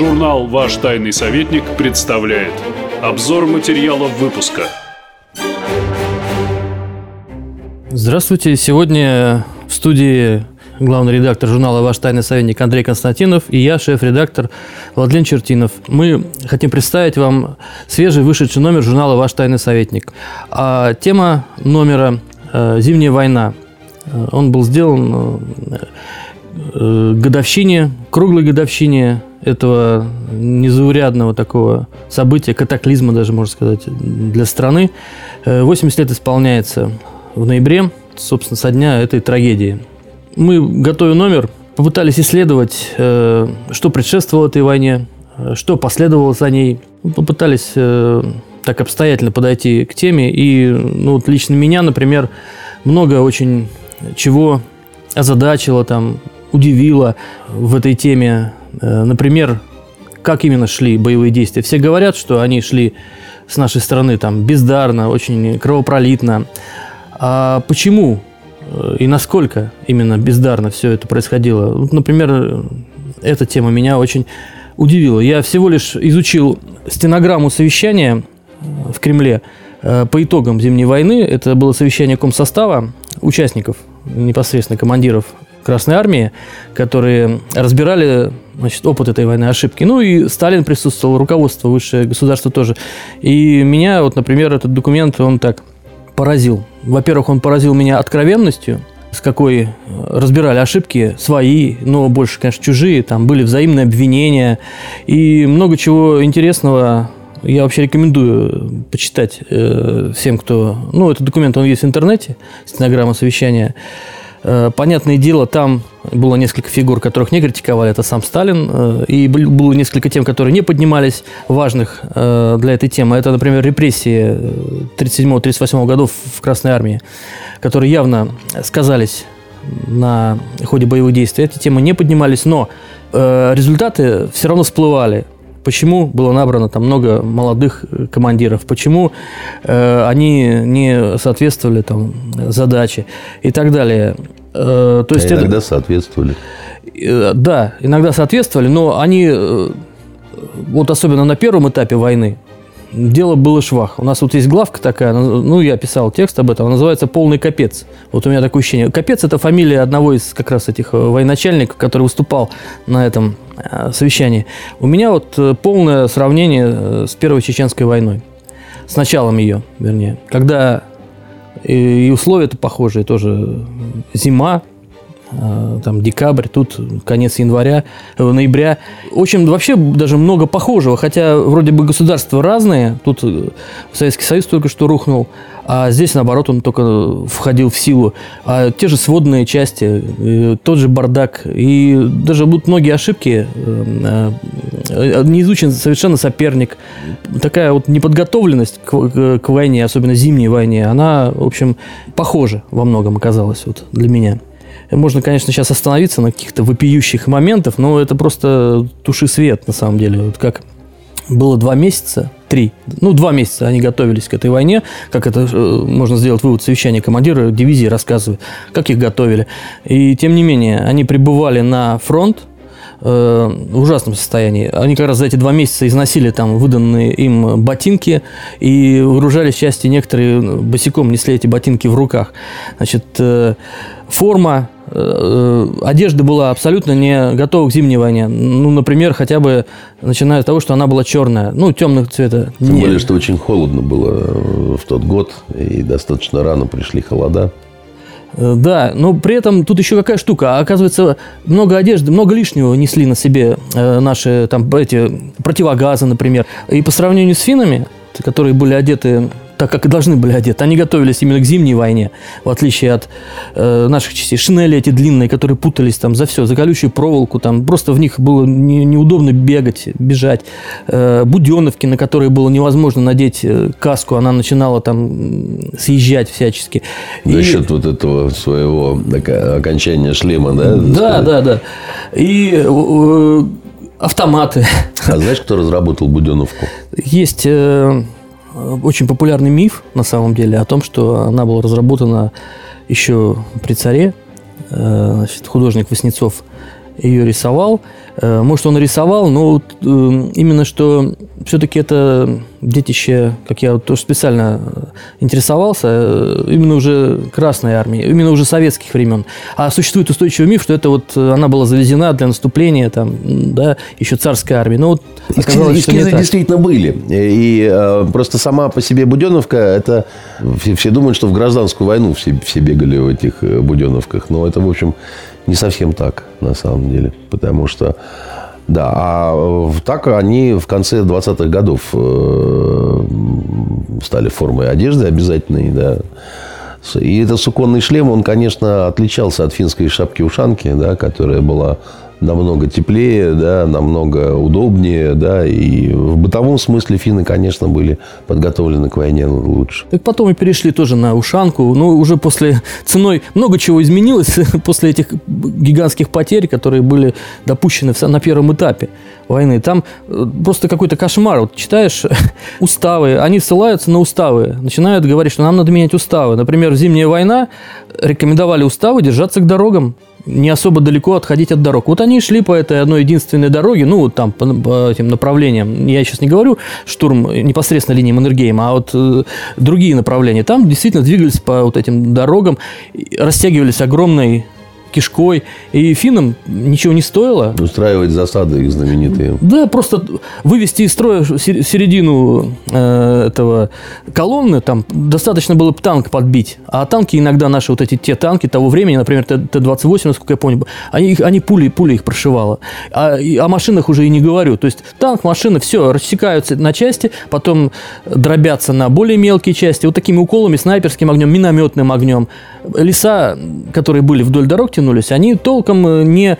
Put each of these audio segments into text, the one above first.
Журнал «Ваш тайный советник» представляет Обзор материалов выпуска Здравствуйте. Сегодня в студии главный редактор журнала «Ваш тайный советник» Андрей Константинов и я, шеф-редактор Владлен Чертинов. Мы хотим представить вам свежий вышедший номер журнала «Ваш тайный советник». А тема номера э, «Зимняя война». Э, он был сделан э, годовщине, круглой годовщине этого незаурядного такого события, катаклизма даже, можно сказать, для страны. 80 лет исполняется в ноябре, собственно, со дня этой трагедии. Мы, готовя номер, попытались исследовать, э, что предшествовало этой войне, э, что последовало за ней. Попытались э, так обстоятельно подойти к теме. И ну, вот лично меня, например, много очень чего озадачило, там, удивило в этой теме. Например, как именно шли боевые действия. Все говорят, что они шли с нашей стороны там бездарно, очень кровопролитно. А почему э, и насколько именно бездарно все это происходило? Вот, например, эта тема меня очень удивила. Я всего лишь изучил стенограмму совещания э, в Кремле э, по итогам Зимней войны. Это было совещание комсостава, участников, непосредственно командиров Красной Армии, которые разбирали значит, опыт этой войны, ошибки. Ну и Сталин присутствовал, руководство высшее государство тоже. И меня, вот, например, этот документ, он так поразил. Во-первых, он поразил меня откровенностью, с какой э, разбирали ошибки свои, но больше, конечно, чужие. Там были взаимные обвинения и много чего интересного. Я вообще рекомендую почитать э, всем, кто... Ну, этот документ, он есть в интернете, стенограмма совещания. Э, понятное дело, там было несколько фигур, которых не критиковали, это сам Сталин, э, и было несколько тем, которые не поднимались, важных э, для этой темы. Это, например, репрессии 37-38 годов в Красной Армии, которые явно сказались на ходе боевых действий. Эти темы не поднимались, но результаты все равно всплывали. Почему было набрано там много молодых командиров? Почему э, они не соответствовали там задаче и так далее? Э, то есть а иногда это, соответствовали. Э, да, иногда соответствовали, но они э, вот особенно на первом этапе войны дело было швах. У нас вот есть главка такая, ну, я писал текст об этом, называется «Полный капец». Вот у меня такое ощущение. Капец – это фамилия одного из как раз этих военачальников, который выступал на этом совещании. У меня вот полное сравнение с Первой Чеченской войной. С началом ее, вернее. Когда и условия-то похожие тоже. Зима, там декабрь, тут конец января, э, ноября. В общем, вообще даже много похожего, хотя вроде бы государства разные. Тут э, Советский Союз только что рухнул, а здесь, наоборот, он только входил в силу. А те же сводные части, тот же бардак, и даже будут многие ошибки, не изучен совершенно соперник. Такая вот неподготовленность к, к войне, особенно зимней войне, она, в общем, похожа во многом оказалась вот для меня. Можно, конечно, сейчас остановиться на каких-то вопиющих моментах, но это просто туши свет, на самом деле. Вот как было два месяца, три, ну, два месяца они готовились к этой войне, как это э, можно сделать вывод совещания командира дивизии рассказывают, как их готовили. И, тем не менее, они прибывали на фронт, Э, в ужасном состоянии. Они как раз за эти два месяца износили там выданные им ботинки и выгружали части некоторые босиком несли эти ботинки в руках. Значит, э, форма, одежда была абсолютно не готова к зимней войне. Ну, например, хотя бы начиная с того, что она была черная, ну, темного цвета. Тем более, что очень холодно было в тот год, и достаточно рано пришли холода. Э, да, но при этом тут еще какая штука. Оказывается, много одежды, много лишнего несли на себе э, наши там эти противогазы, например. И по сравнению с финами, которые были одеты так, как и должны были одеты. Они готовились именно к зимней войне, в отличие от э, наших частей. Шинели эти длинные, которые путались там за все, за колючую проволоку, там просто в них было не, неудобно бегать, бежать. Э, буденовки, на которые было невозможно надеть э, каску, она начинала там съезжать всячески. За счет вот этого своего окончания шлема, да? Да, да, да. И э, автоматы. А знаешь, кто разработал Буденовку? Есть э, очень популярный миф, на самом деле, о том, что она была разработана еще при царе. Э, значит, художник Васнецов ее рисовал. Э, может, он рисовал, но вот, э, именно что все-таки это детище, как я вот тоже специально интересовался, э, именно уже Красной армии, именно уже советских времен. А существует устойчивый миф, что это вот она была завезена для наступления там, да, еще царской армии. Но вот оказалось, Эскизы, что действительно были. И э, просто сама по себе Буденовка, это все, все думают, что в гражданскую войну все, все бегали в этих Буденовках. Но это, в общем, не совсем так, на самом деле. Потому что, да, а так они в конце 20-х годов э, стали формой одежды обязательной, да. И этот суконный шлем, он, конечно, отличался от финской шапки-ушанки, да, которая была намного теплее, да, намного удобнее, да, и в бытовом смысле финны, конечно, были подготовлены к войне лучше. Так потом и перешли тоже на ушанку, но уже после ценой много чего изменилось после этих гигантских потерь, которые были допущены на первом этапе войны. Там э, просто какой-то кошмар. Вот читаешь уставы, они ссылаются на уставы, начинают говорить, что нам надо менять уставы. Например, в зимняя война рекомендовали уставы держаться к дорогам не особо далеко отходить от дорог. Вот они шли по этой одной единственной дороге, ну, вот там, по, по этим направлениям. Я сейчас не говорю штурм непосредственно линии Маннергейма, а вот э, другие направления. Там действительно двигались по вот этим дорогам, растягивались огромной кишкой. И финнам ничего не стоило. Устраивать засады их знаменитые. Да, просто вывести из строя середину э, этого колонны, там достаточно было танк подбить. А танки иногда наши, вот эти те танки того времени, например, Т-28, насколько я помню, они, они пули, пули их прошивало. А, о машинах уже и не говорю. То есть танк, машина, все, рассекаются на части, потом дробятся на более мелкие части. Вот такими уколами, снайперским огнем, минометным огнем. Леса, которые были вдоль дорог, тянулись, они толком э, не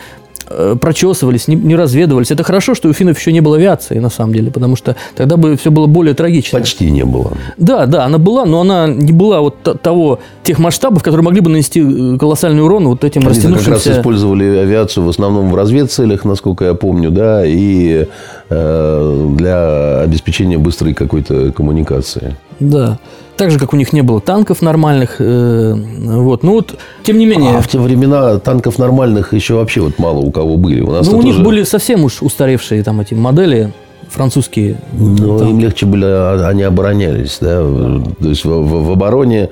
э, прочесывались, не, не разведывались. Это хорошо, что у финнов еще не было авиации, на самом деле, потому что тогда бы все было более трагично. Почти не было. Да, да, она была, но она не была вот того, тех масштабов, которые могли бы нанести э, колоссальный урон вот этим Они растянувшимся... как раз использовали авиацию в основном в разведцелях, насколько я помню, да, и э, для обеспечения быстрой какой-то коммуникации. Да. Так же, как у них не было танков нормальных. Э, вот. Ну вот, тем не менее... А в те времена танков нормальных еще вообще вот мало у кого были. У, нас ну, у них были совсем уж устаревшие там эти модели французские. Но танки. им легче были, а, они оборонялись. Да? То есть в, в, в обороне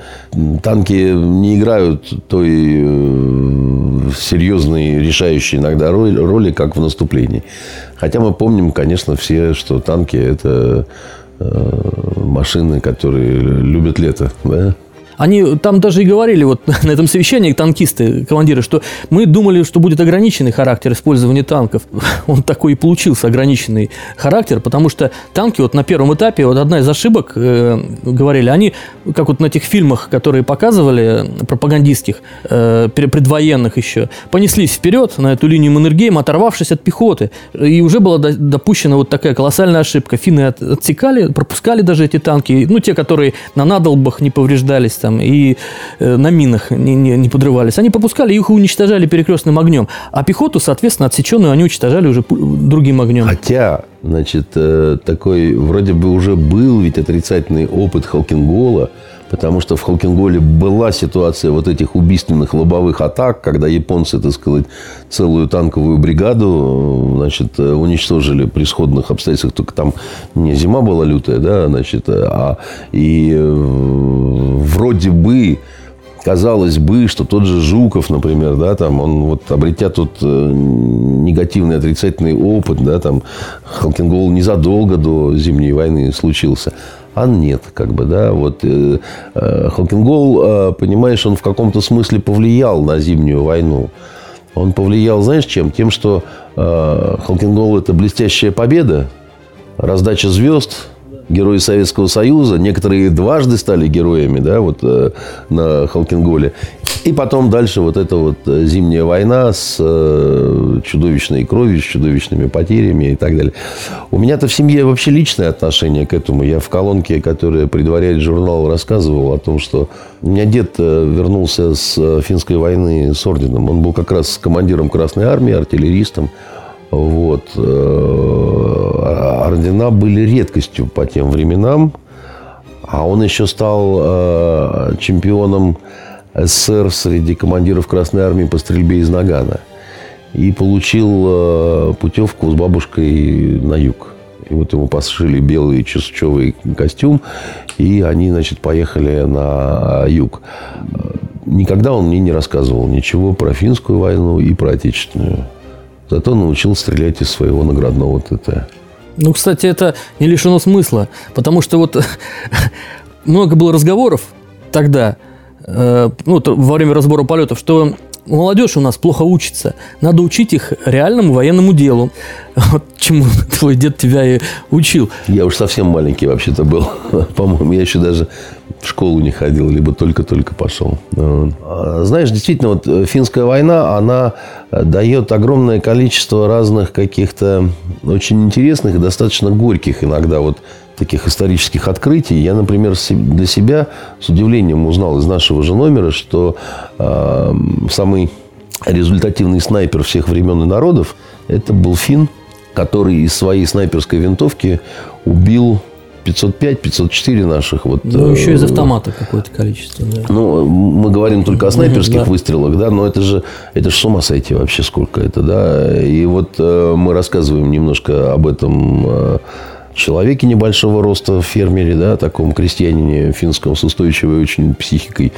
танки не играют той э, серьезной, решающей иногда роли, роли, как в наступлении. Хотя мы помним, конечно, все, что танки это машины, которые любят лето, да? Они там даже и говорили вот на этом совещании, танкисты, командиры, что мы думали, что будет ограниченный характер использования танков. Он такой и получился, ограниченный характер, потому что танки вот на первом этапе, вот одна из ошибок, э, говорили, они, как вот на этих фильмах, которые показывали, пропагандистских, э, предвоенных еще, понеслись вперед на эту линию Маннергейма, оторвавшись от пехоты. И уже была допущена вот такая колоссальная ошибка. Финны отсекали, пропускали даже эти танки, ну, те, которые на надолбах не повреждались, и э, на минах не, не, не подрывались. Они пропускали, их уничтожали перекрестным огнем. А пехоту, соответственно, отсеченную они уничтожали уже другим огнем. Хотя, значит, э, такой вроде бы уже был ведь отрицательный опыт Халкингола, Потому что в Халкинголе была ситуация вот этих убийственных лобовых атак, когда японцы, так сказать, целую танковую бригаду значит, уничтожили при сходных обстоятельствах. Только там не зима была лютая, да, значит, а и э, вроде бы казалось бы, что тот же Жуков, например, да, там, он вот обретя тот э, негативный, отрицательный опыт, да, там, Халкингол незадолго до Зимней войны случился а нет, как бы, да, вот э, э, Халкингол, э, понимаешь, он в каком-то смысле повлиял на зимнюю войну. Он повлиял, знаешь, чем? Тем, что э, Халкингол – это блестящая победа, раздача звезд – герои Советского Союза. Некоторые дважды стали героями, да, вот э, на Халкинголе. И потом дальше вот эта вот э, зимняя война с э, чудовищной кровью, с чудовищными потерями и так далее. У меня-то в семье вообще личное отношение к этому. Я в колонке, которая предваряет журнал, рассказывал о том, что у меня дед э, вернулся с финской войны с орденом. Он был как раз командиром Красной Армии, артиллеристом. Вот. Э, ордена были редкостью по тем временам. А он еще стал э, чемпионом СССР среди командиров Красной Армии по стрельбе из Нагана. и получил э, путевку с бабушкой на юг. И вот ему пошили белый чесучевый костюм, и они, значит, поехали на юг. Никогда он мне не рассказывал ничего про финскую войну и про отечественную. Зато научил стрелять из своего наградного ТТ. Ну, кстати, это не лишено смысла, потому что вот много было разговоров тогда, э, ну, во время разбора полетов, что молодежь у нас плохо учится. Надо учить их реальному военному делу. Вот чему твой дед тебя и учил. Я уж совсем маленький вообще-то был. По-моему, я еще даже в школу не ходил, либо только-только пошел. А, знаешь, действительно, вот э, финская война, она э, дает огромное количество разных каких-то очень интересных и достаточно горьких иногда вот таких исторических открытий. Я, например, для себя с удивлением узнал из нашего же номера, что самый результативный снайпер всех времен и народов это был фин, который из своей снайперской винтовки убил 505-504 наших. Вот, ну, еще из э, автомата какое-то количество. Да. Ну, мы говорим только о снайперских да. выстрелах, да, но это же, это же с ума сойти вообще сколько это, да. И вот э, мы рассказываем немножко об этом э, человеке небольшого роста, фермере, да, таком крестьянине финском с устойчивой очень психикой.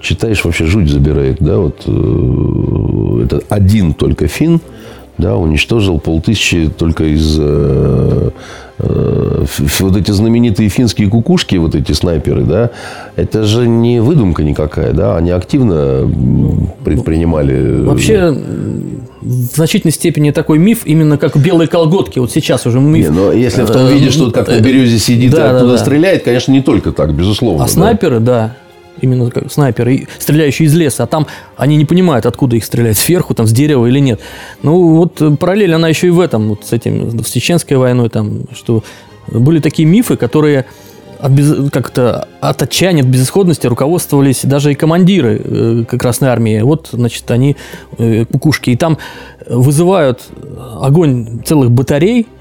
Читаешь, вообще жуть забирает, да, вот э, это один только фин, да, уничтожил полтысячи только из э, э, вот эти знаменитые финские кукушки, вот эти снайперы, да, это же не выдумка никакая, да, они активно предпринимали. Вообще в значительной степени такой миф, именно как белые колготки. Вот сейчас уже миф. Не, но если в том э, виде, что как на березе сидит да, и оттуда да, да. стреляет, конечно, не только так, безусловно. А да. снайперы, да, именно как снайперы, стреляющие из леса, а там они не понимают, откуда их стрелять, сверху, там, с дерева или нет. Ну, вот параллель она еще и в этом, вот с этим, с Чеченской войной, там, что были такие мифы, которые от, без, как-то от отчаяния, от безысходности руководствовались даже и командиры э, Красной Армии. Вот, значит, они э, кукушки. И там вызывают огонь целых батарей, э,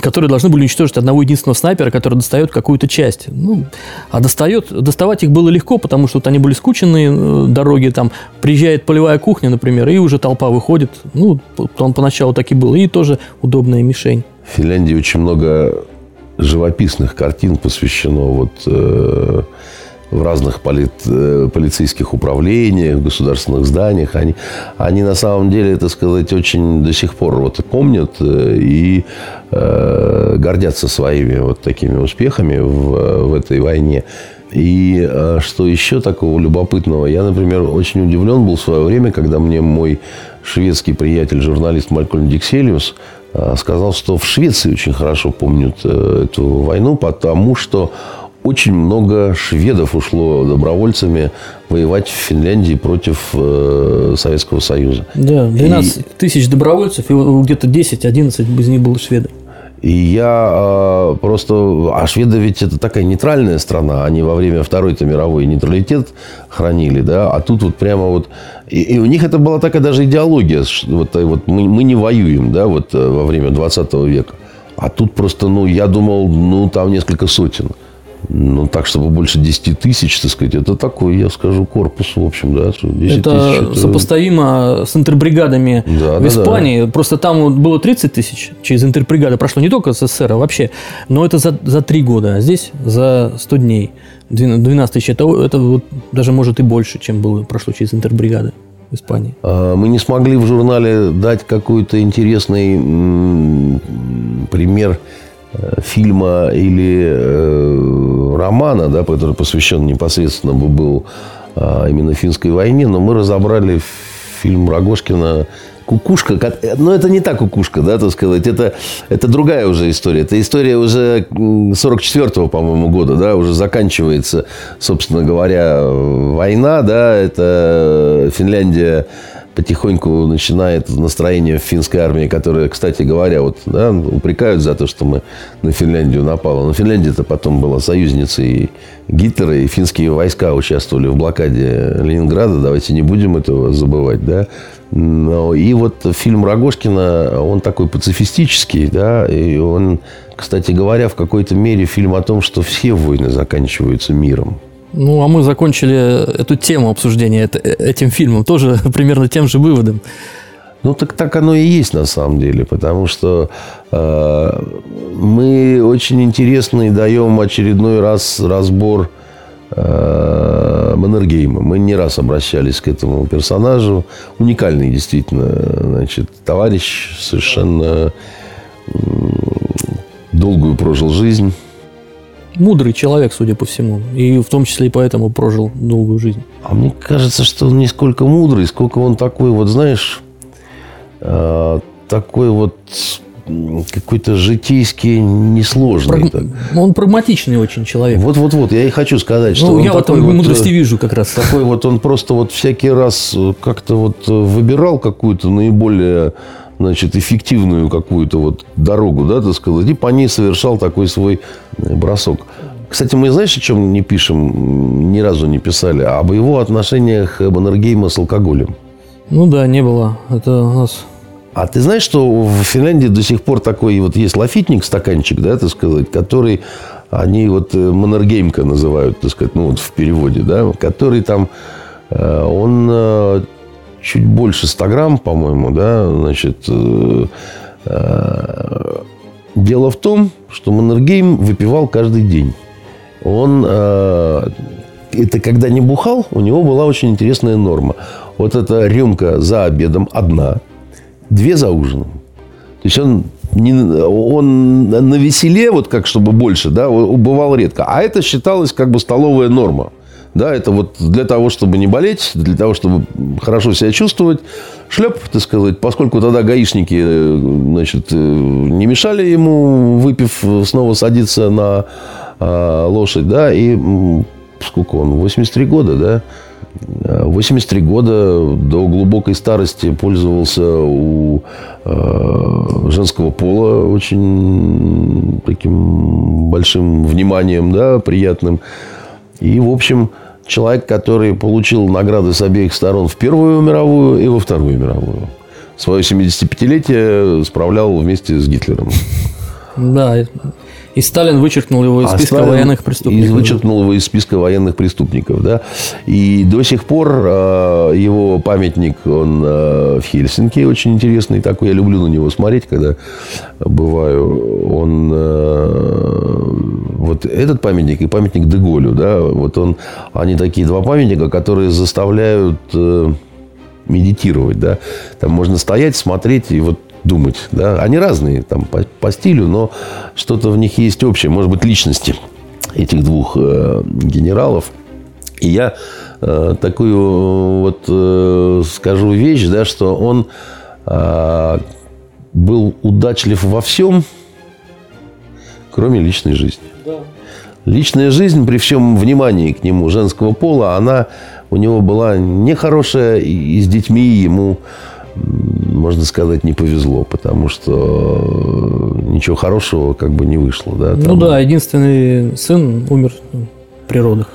которые должны были уничтожить одного единственного снайпера, который достает какую-то часть. Ну, а достает, доставать их было легко, потому что вот они были скученные э, дороги, там приезжает полевая кухня, например, и уже толпа выходит. Ну, он поначалу так и был, и тоже удобная мишень. В Финляндии очень много живописных картин посвящено вот э, в разных полит, э, полицейских управлениях, государственных зданиях. Они, они на самом деле, это сказать, очень до сих пор вот помнят э, и э, гордятся своими вот такими успехами в, в этой войне. И э, что еще такого любопытного? Я, например, очень удивлен был в свое время, когда мне мой шведский приятель, журналист Малькольм Дикселиус, сказал, что в Швеции очень хорошо помнят эту войну, потому что очень много шведов ушло добровольцами воевать в Финляндии против э, Советского Союза. Да, 12 и... тысяч добровольцев, и где-то 10-11 из них было шведы. И я э, просто... А шведы ведь это такая нейтральная страна. Они во время Второй-то мировой нейтралитет хранили, да. А тут вот прямо вот... И, и у них это была такая даже идеология. Вот, э, вот мы, мы не воюем, да, вот э, во время 20 века. А тут просто, ну, я думал, ну, там несколько сотен. Ну, так, чтобы больше 10 тысяч, так сказать, это такой, я скажу, корпус, в общем, да. 10 это, тысяч, это сопоставимо с интербригадами да, в да, Испании. Да. Просто там было 30 тысяч через интербригады. Прошло не только СССР, а вообще. Но это за, за 3 года, а здесь за 100 дней. 12 тысяч. Это, это вот даже может и больше, чем было прошло через интербригады в Испании. А, мы не смогли в журнале дать какой-то интересный пример фильма или э, романа, да, который посвящен непосредственно бы был а, именно финской войне, но мы разобрали фильм Рогошкина кукушка, но это не та кукушка, да, так сказать, это, это другая уже история. Это история уже 44-го, по-моему, года, да, уже заканчивается, собственно говоря, война, да, это Финляндия потихоньку начинает настроение в финской армии, которая, кстати говоря, вот, да, упрекают за то, что мы на Финляндию напали. Но Финляндия-то потом была союзницей Гитлера, и финские войска участвовали в блокаде Ленинграда. Давайте не будем этого забывать, да. Но, и вот фильм Рогожкина, он такой пацифистический, да, и он, кстати говоря, в какой-то мере фильм о том, что все войны заканчиваются миром. Ну, а мы закончили эту тему обсуждения этим фильмом тоже примерно тем же выводом. Ну, так так оно и есть на самом деле, потому что э, мы очень интересный даем очередной раз разбор э, Маннергейма. Мы не раз обращались к этому персонажу. Уникальный, действительно, значит, товарищ, совершенно э, долгую прожил жизнь. Мудрый человек, судя по всему. И в том числе и поэтому прожил долгую жизнь. А мне кажется, что он не сколько мудрый, сколько он такой вот, знаешь, э, такой вот какой-то житейский, несложный. Праг... Он прагматичный очень человек. Вот-вот-вот, я и хочу сказать, что ну, он я этом вот, мудрости вижу как раз. Такой вот он просто вот всякий раз как-то вот выбирал какую-то наиболее значит, эффективную какую-то вот дорогу, да, так сказать, и по ней совершал такой свой бросок. Кстати, мы, знаешь, о чем не пишем, ни разу не писали? Об его отношениях Маннергейма с алкоголем. Ну да, не было. Это у нас... А ты знаешь, что в Финляндии до сих пор такой вот есть лафитник, стаканчик, да, так сказать, который они вот Маннергеймка называют, так сказать, ну вот в переводе, да, который там, он чуть больше 100 грамм, по-моему, да, значит, дело в том, что Маннергейм выпивал каждый день. Он это когда не бухал, у него была очень интересная норма. Вот эта рюмка за обедом одна, две за ужином. То есть он, не, он на веселе, вот как чтобы больше, да, бывал редко. А это считалось как бы столовая норма. Да, это вот для того, чтобы не болеть, для того, чтобы хорошо себя чувствовать. Шлеп, так сказать, поскольку тогда гаишники значит, не мешали ему, выпив, снова садиться на э, лошадь, да, и сколько он, 83 года, да, 83 года до глубокой старости пользовался у э, женского пола очень таким большим вниманием, да, приятным. И, в общем, человек, который получил награды с обеих сторон в Первую мировую и во Вторую мировую. Свое 75-летие справлял вместе с Гитлером. Да, и Сталин вычеркнул его из а списка Сталин военных преступников. Вычеркнул его из списка военных преступников, да. И до сих пор э, его памятник, он э, в Хельсинки очень интересный такой. Я люблю на него смотреть, когда бываю. Он э, вот этот памятник и памятник Деголю, да, вот он, они такие два памятника, которые заставляют э, медитировать, да. Там можно стоять, смотреть и вот думать. Да? Они разные там, по, по стилю, но что-то в них есть общее. Может быть, личности этих двух э, генералов. И я э, такую вот э, скажу вещь, да, что он э, был удачлив во всем, кроме личной жизни. Да. Личная жизнь, при всем внимании к нему женского пола, она у него была нехорошая, и с детьми ему можно сказать, не повезло, потому что ничего хорошего как бы не вышло. Да, ну там... Ну да, единственный сын умер в природах.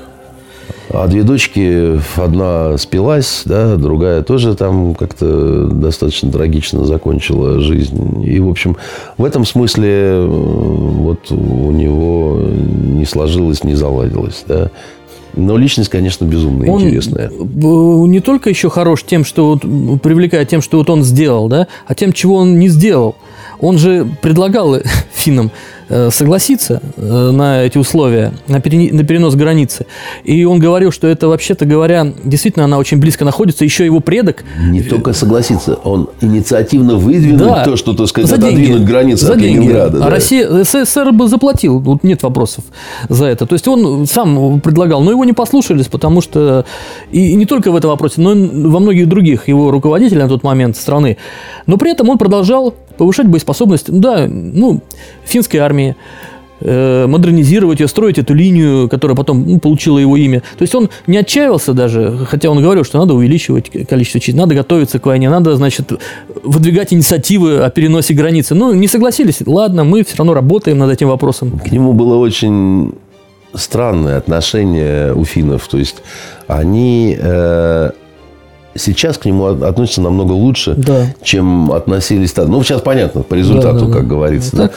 А две дочки, одна спилась, да, другая тоже там как-то достаточно трагично закончила жизнь. И, в общем, в этом смысле вот у него не сложилось, не заладилось. Да. Но личность, конечно, безумно он интересная. Не только еще хорош тем, что вот, привлекает тем, что вот он сделал, да, а тем, чего он не сделал. Он же предлагал финнам Э, согласиться э, на эти условия, на, перенос границы. И он говорил, что это, вообще-то говоря, действительно она очень близко находится. Еще его предок... Не только согласиться, он инициативно выдвинул да, то, что, так сказать, за отодвинуть деньги, границы за от деньги. Ленинграда. А да. Россия, СССР бы заплатил, тут нет вопросов за это. То есть он сам предлагал, но его не послушались, потому что и не только в этом вопросе, но и во многих других его руководителей на тот момент страны. Но при этом он продолжал повышать боеспособность, да, ну, финской армии, э, модернизировать ее, строить эту линию, которая потом ну, получила его имя. То есть он не отчаивался даже, хотя он говорил, что надо увеличивать количество частей, надо готовиться к войне, надо, значит, выдвигать инициативы о переносе границы. Ну, не согласились, ладно, мы все равно работаем над этим вопросом. К нему было очень странное отношение у финнов. То есть они... Э сейчас к нему относятся намного лучше, Да. чем относились тогда. Ну, сейчас понятно, по результату, Да, да, как да. говорится. Да.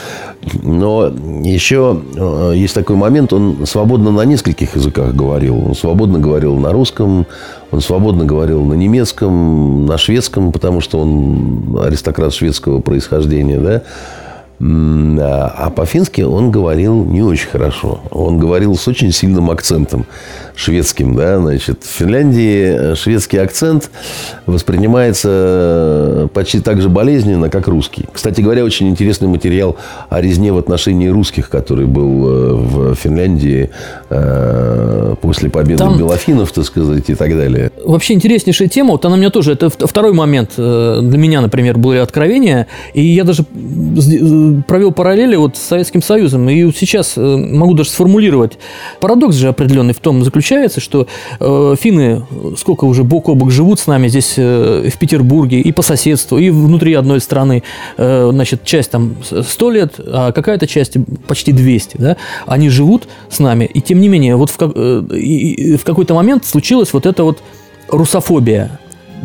Но еще э, есть такой момент, он свободно на нескольких языках говорил. Он свободно говорил на русском, он свободно говорил на немецком, на шведском, потому что он аристократ шведского происхождения, да. А а по-фински он говорил не очень хорошо. Он говорил с очень сильным акцентом шведским. Да? Значит, в Финляндии шведский акцент воспринимается э, почти так же болезненно, как русский. Кстати говоря, очень интересный материал о резне в отношении русских, который был э, в Финляндии э, после победы Там- белофинов, так сказать, и так далее. Вообще интереснейшая тема. Вот она меня тоже, это второй момент э, для меня, например, были откровения. И я даже провел параллели вот с Советским Союзом. И вот сейчас э, могу даже сформулировать. Парадокс же определенный в том заключается, что э, финны сколько уже бок о бок живут с нами здесь э, в Петербурге и по соседству, и внутри одной страны. Значит, часть там 100 лет, а какая-то часть почти 200. Да? Они живут с нами. И тем не менее, вот в, как- в какой-то момент случилась вот эта вот русофобия.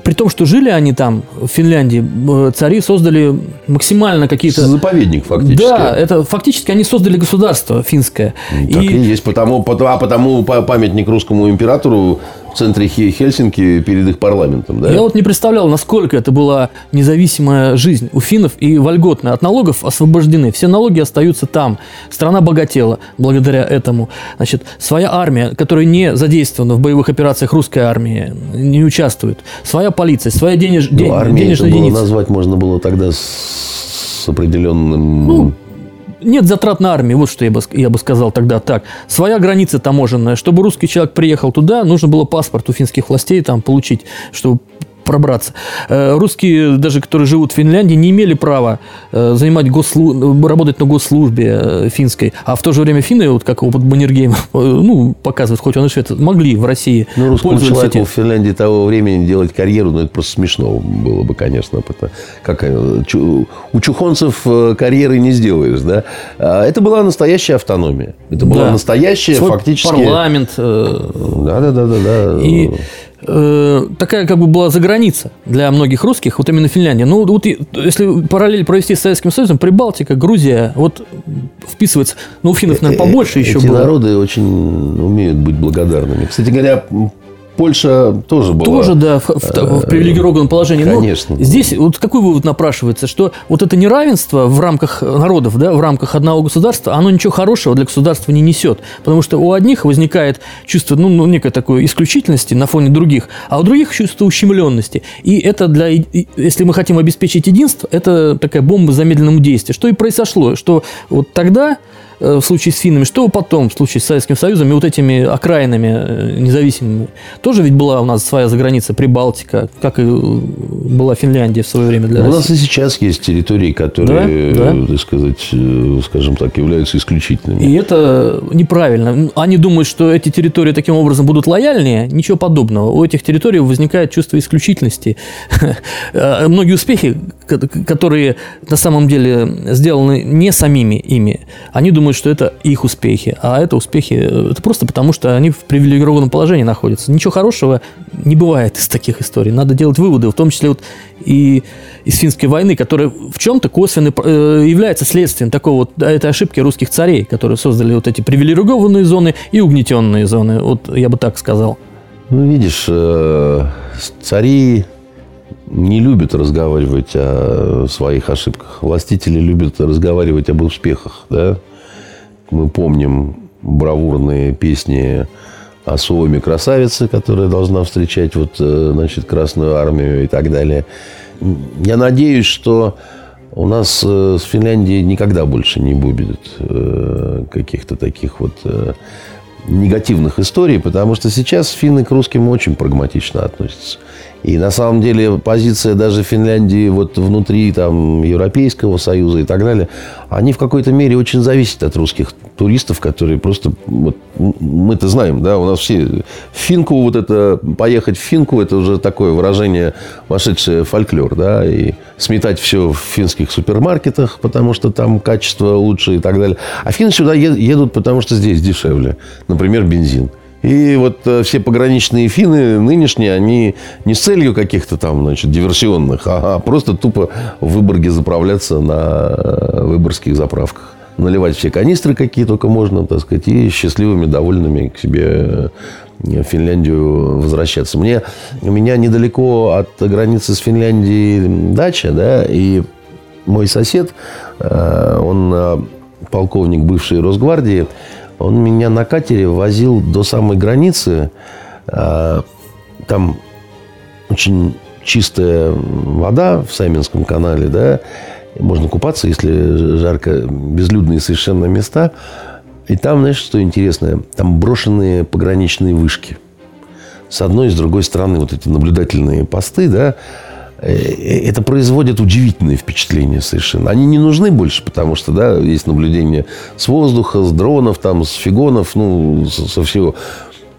При том, что жили они там, в Финляндии, э, цари создали максимально какие-то... Заповедник фактически. Да, это фактически они создали государство финское. Так и, есть, потому, а потому па- памятник русскому императору в центре Хе- Хельсинки перед их парламентом, да? Я вот не представлял, насколько это была независимая жизнь у финнов и вольготная. От налогов освобождены. Все налоги остаются там. Страна богатела благодаря этому. Значит, своя армия, которая не задействована в боевых операциях русской армии, не участвует. Своя полиция, своя денеж... Ну, де- армией это денежная было единица. назвать можно было тогда с, с определенным... Ну, Нет затрат на армию, вот что я бы, я бы сказал тогда так. Своя граница таможенная. Чтобы русский человек приехал туда, нужно было паспорт у финских властей там получить, чтобы пробраться. Э, Русские, даже которые живут в Финляндии, не имели права э, занимать госслу... работать на госслужбе э, финской. А в то же время финны, вот как опыт Баннергейма, ну, показывает, хоть он и швед, могли в России ну, русскому человеку этим. в Финляндии того времени делать карьеру, ну, это просто смешно было бы, конечно. потому- Как, у чухонцев карьеры не сделаешь, да? А Это была настоящая автономия. Это была Да. настоящая Свой фактически... парламент, э, Да-да-да-да. И э, такая как бы была заграница для многих русских, вот именно Финляндия. Ну, вот если параллель провести с Советским Союзом, Прибалтика, Грузия, вот вписывается, ну, у финнов, наверное, побольше еще Э, Эти было. народы очень умеют быть благодарными. Кстати говоря, Польша тоже была. Тоже, да, в, в та- в привилегированном положении. Но конечно. здесь вот какой вывод напрашивается, что вот это неравенство в рамках народов, да, в рамках одного государства, оно ничего хорошего для государства не несет. Потому что у одних возникает чувство, ну, ну, некой такой исключительности на фоне других, а у других чувство ущемленности. И это для, если мы хотим обеспечить единство, это такая бомба замедленному действию. Что и произошло, что вот тогда э, в случае с финнами, что потом в случае с Советским Союзом и вот этими окраинами э, независимыми. Тоже ведь была у нас своя заграница, Прибалтика, как и э, была Финляндия в свое время для У России. нас и сейчас есть территории, которые, Да, да. э, так сказать, э, скажем так, являются исключительными. И это неправильно. Они думают, что эти территории таким образом будут лояльнее. Ничего подобного. У этих территорий возникает чувство исключительности. Э, Многие успехи, ко- которые на самом деле сделаны не самими ими, они думают, что это их успехи. А это успехи, э, это просто потому, что они в привилегированном положении находятся. Ничего хорошего не бывает из таких историй. Надо делать выводы, в том числе вот и из финской войны, которая в чем-то косвенно э, является следствием такого вот этой ошибки русских царей, которые создали вот эти привилегированные зоны и угнетенные зоны. Вот я бы так сказал. Ну, видишь, э, цари не любят разговаривать о своих ошибках. Властители любят разговаривать об успехах. Да? Мы помним бравурные песни о Суоме красавице, которая должна встречать вот, э, значит, Красную Армию и так далее. Я надеюсь, что у нас э, с Финляндией никогда больше не будет э, каких-то таких вот негативных историй, потому что сейчас финны к русским очень прагматично относятся. И на самом деле позиция даже Финляндии вот внутри там, Европейского Союза и так далее, они в какой-то мере очень зависят от русских туристов, которые просто... Вот, мы-то знаем, да, у нас все... Финку вот это... Поехать в Финку, это уже такое выражение, вошедшее в фольклор, да, и сметать все в финских супермаркетах, потому что там качество лучше и так далее. А финны сюда едут, потому что здесь дешевле. Например, бензин. И вот э, все пограничные финны нынешние, они не с целью каких-то там, значит, диверсионных, а просто тупо в Выборге заправляться на э, выборгских заправках. Наливать все канистры, какие только можно, так сказать, и счастливыми, довольными к себе э, в Финляндию возвращаться. Мне, у меня недалеко от границы с Финляндией дача, да, и мой сосед, он полковник бывшей Росгвардии, он меня на катере возил до самой границы. А, там очень чистая вода в Сайминском канале, да, можно купаться, если жарко, безлюдные совершенно места. И там, знаешь, что интересное? Там брошенные пограничные вышки. С одной и с другой стороны вот эти наблюдательные посты, да, Э, это производит удивительные впечатления совершенно. Они не нужны больше, потому что, да, есть наблюдение с воздуха, с дронов, там, с фигонов, ну, со всего.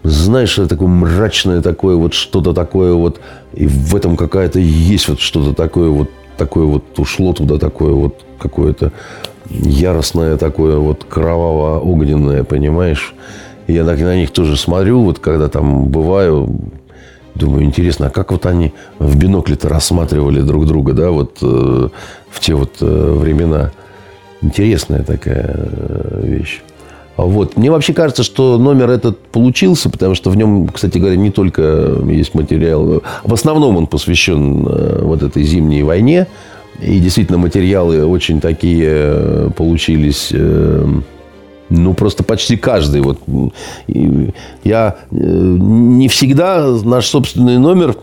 Знаешь, это такое мрачное такое вот что-то такое вот, и в этом какая-то есть вот что-то такое вот, такое вот ушло туда такое вот какое-то яростное такое вот кроваво-огненное, понимаешь? Я на них тоже смотрю, вот когда там бываю, Думаю, интересно, а как вот они в бинокле-то рассматривали друг друга, да, вот э, в те вот э, времена. Интересная такая э, вещь. Вот. Мне вообще кажется, что номер этот получился, потому что в нем, кстати говоря, не только есть материал. В основном он посвящен э, вот этой зимней войне. И действительно материалы очень такие э, получились э, ну, просто почти каждый. Вот. Я э, не всегда наш собственный номер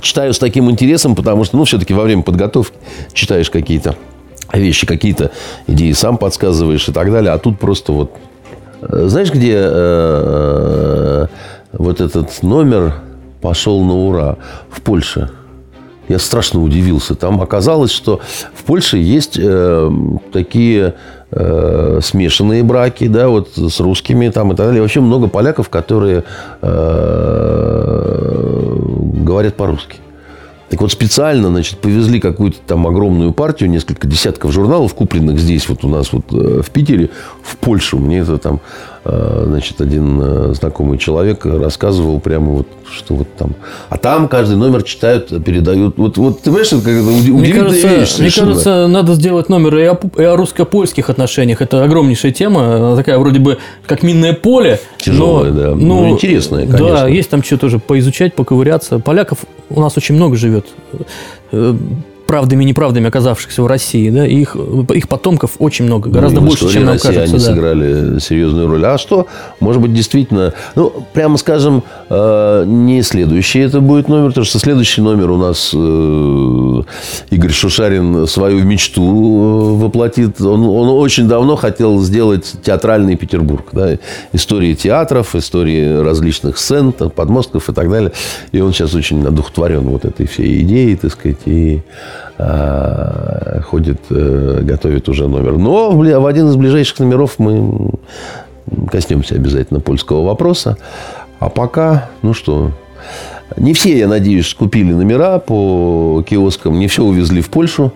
читаю с таким интересом, потому что, ну, все-таки во время подготовки читаешь какие-то вещи, какие-то идеи сам подсказываешь и так далее. А тут просто вот... Э, знаешь, где э, вот этот номер пошел на ура? В Польше. Я страшно удивился. Там оказалось, что в Польше есть э, такие э, смешанные браки, да, вот с русскими там и так далее. Вообще много поляков, которые э, говорят по-русски. Так вот, специально, значит, повезли какую-то там огромную партию, несколько десятков журналов, купленных здесь, вот у нас вот э, в Питере, в Польшу. Мне это там, значит, один э, знакомый человек рассказывал прямо вот, что вот там. А там каждый номер читают, передают. Вот, вот ты понимаешь, это как мне кажется, вещь Мне кажется, надо сделать номер и о, и о русско-польских отношениях. Это огромнейшая тема, такая вроде бы как минное поле. Тяжелая, но, да. Но, ну, интересная, конечно. Да, есть там что тоже поизучать, поковыряться. Поляков у нас очень много живет э, правдами и неправдами оказавшихся в России, да, их, их потомков очень много, гораздо ну, больше, чем нам России кажется. Они да. сыграли серьезную роль. А что, может быть, действительно, ну, прямо скажем, э, не следующий это будет номер, потому что следующий номер у нас э, Игорь Шушарин свою мечту э, воплотит. Он, он очень давно хотел сделать театральный Петербург, да, истории театров, истории различных сцен, подмостков и так далее. И он сейчас очень одухотворен вот этой всей идеей, так сказать, и ходит, э, готовит уже номер. Но в один из ближайших номеров мы коснемся обязательно польского вопроса. А пока, ну что, не все, я надеюсь, купили номера по киоскам, не все увезли в Польшу.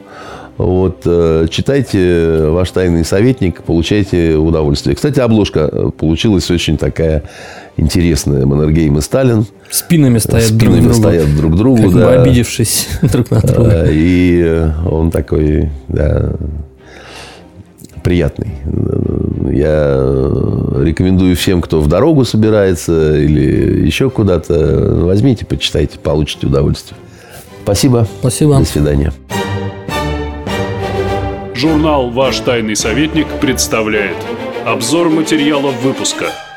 Вот, э, читайте «Ваш тайный советник», получайте удовольствие. Кстати, обложка получилась очень такая интересная. Маннергейм и Сталин. Спинами стоят Спинами друг другу. стоят друг другу, как да. бы обидевшись друг на друга. И он такой, да, приятный. Я рекомендую всем, кто в дорогу собирается или еще куда-то, возьмите, почитайте, получите удовольствие. Спасибо. Спасибо. До свидания. Журнал «Ваш тайный советник» представляет обзор материалов выпуска –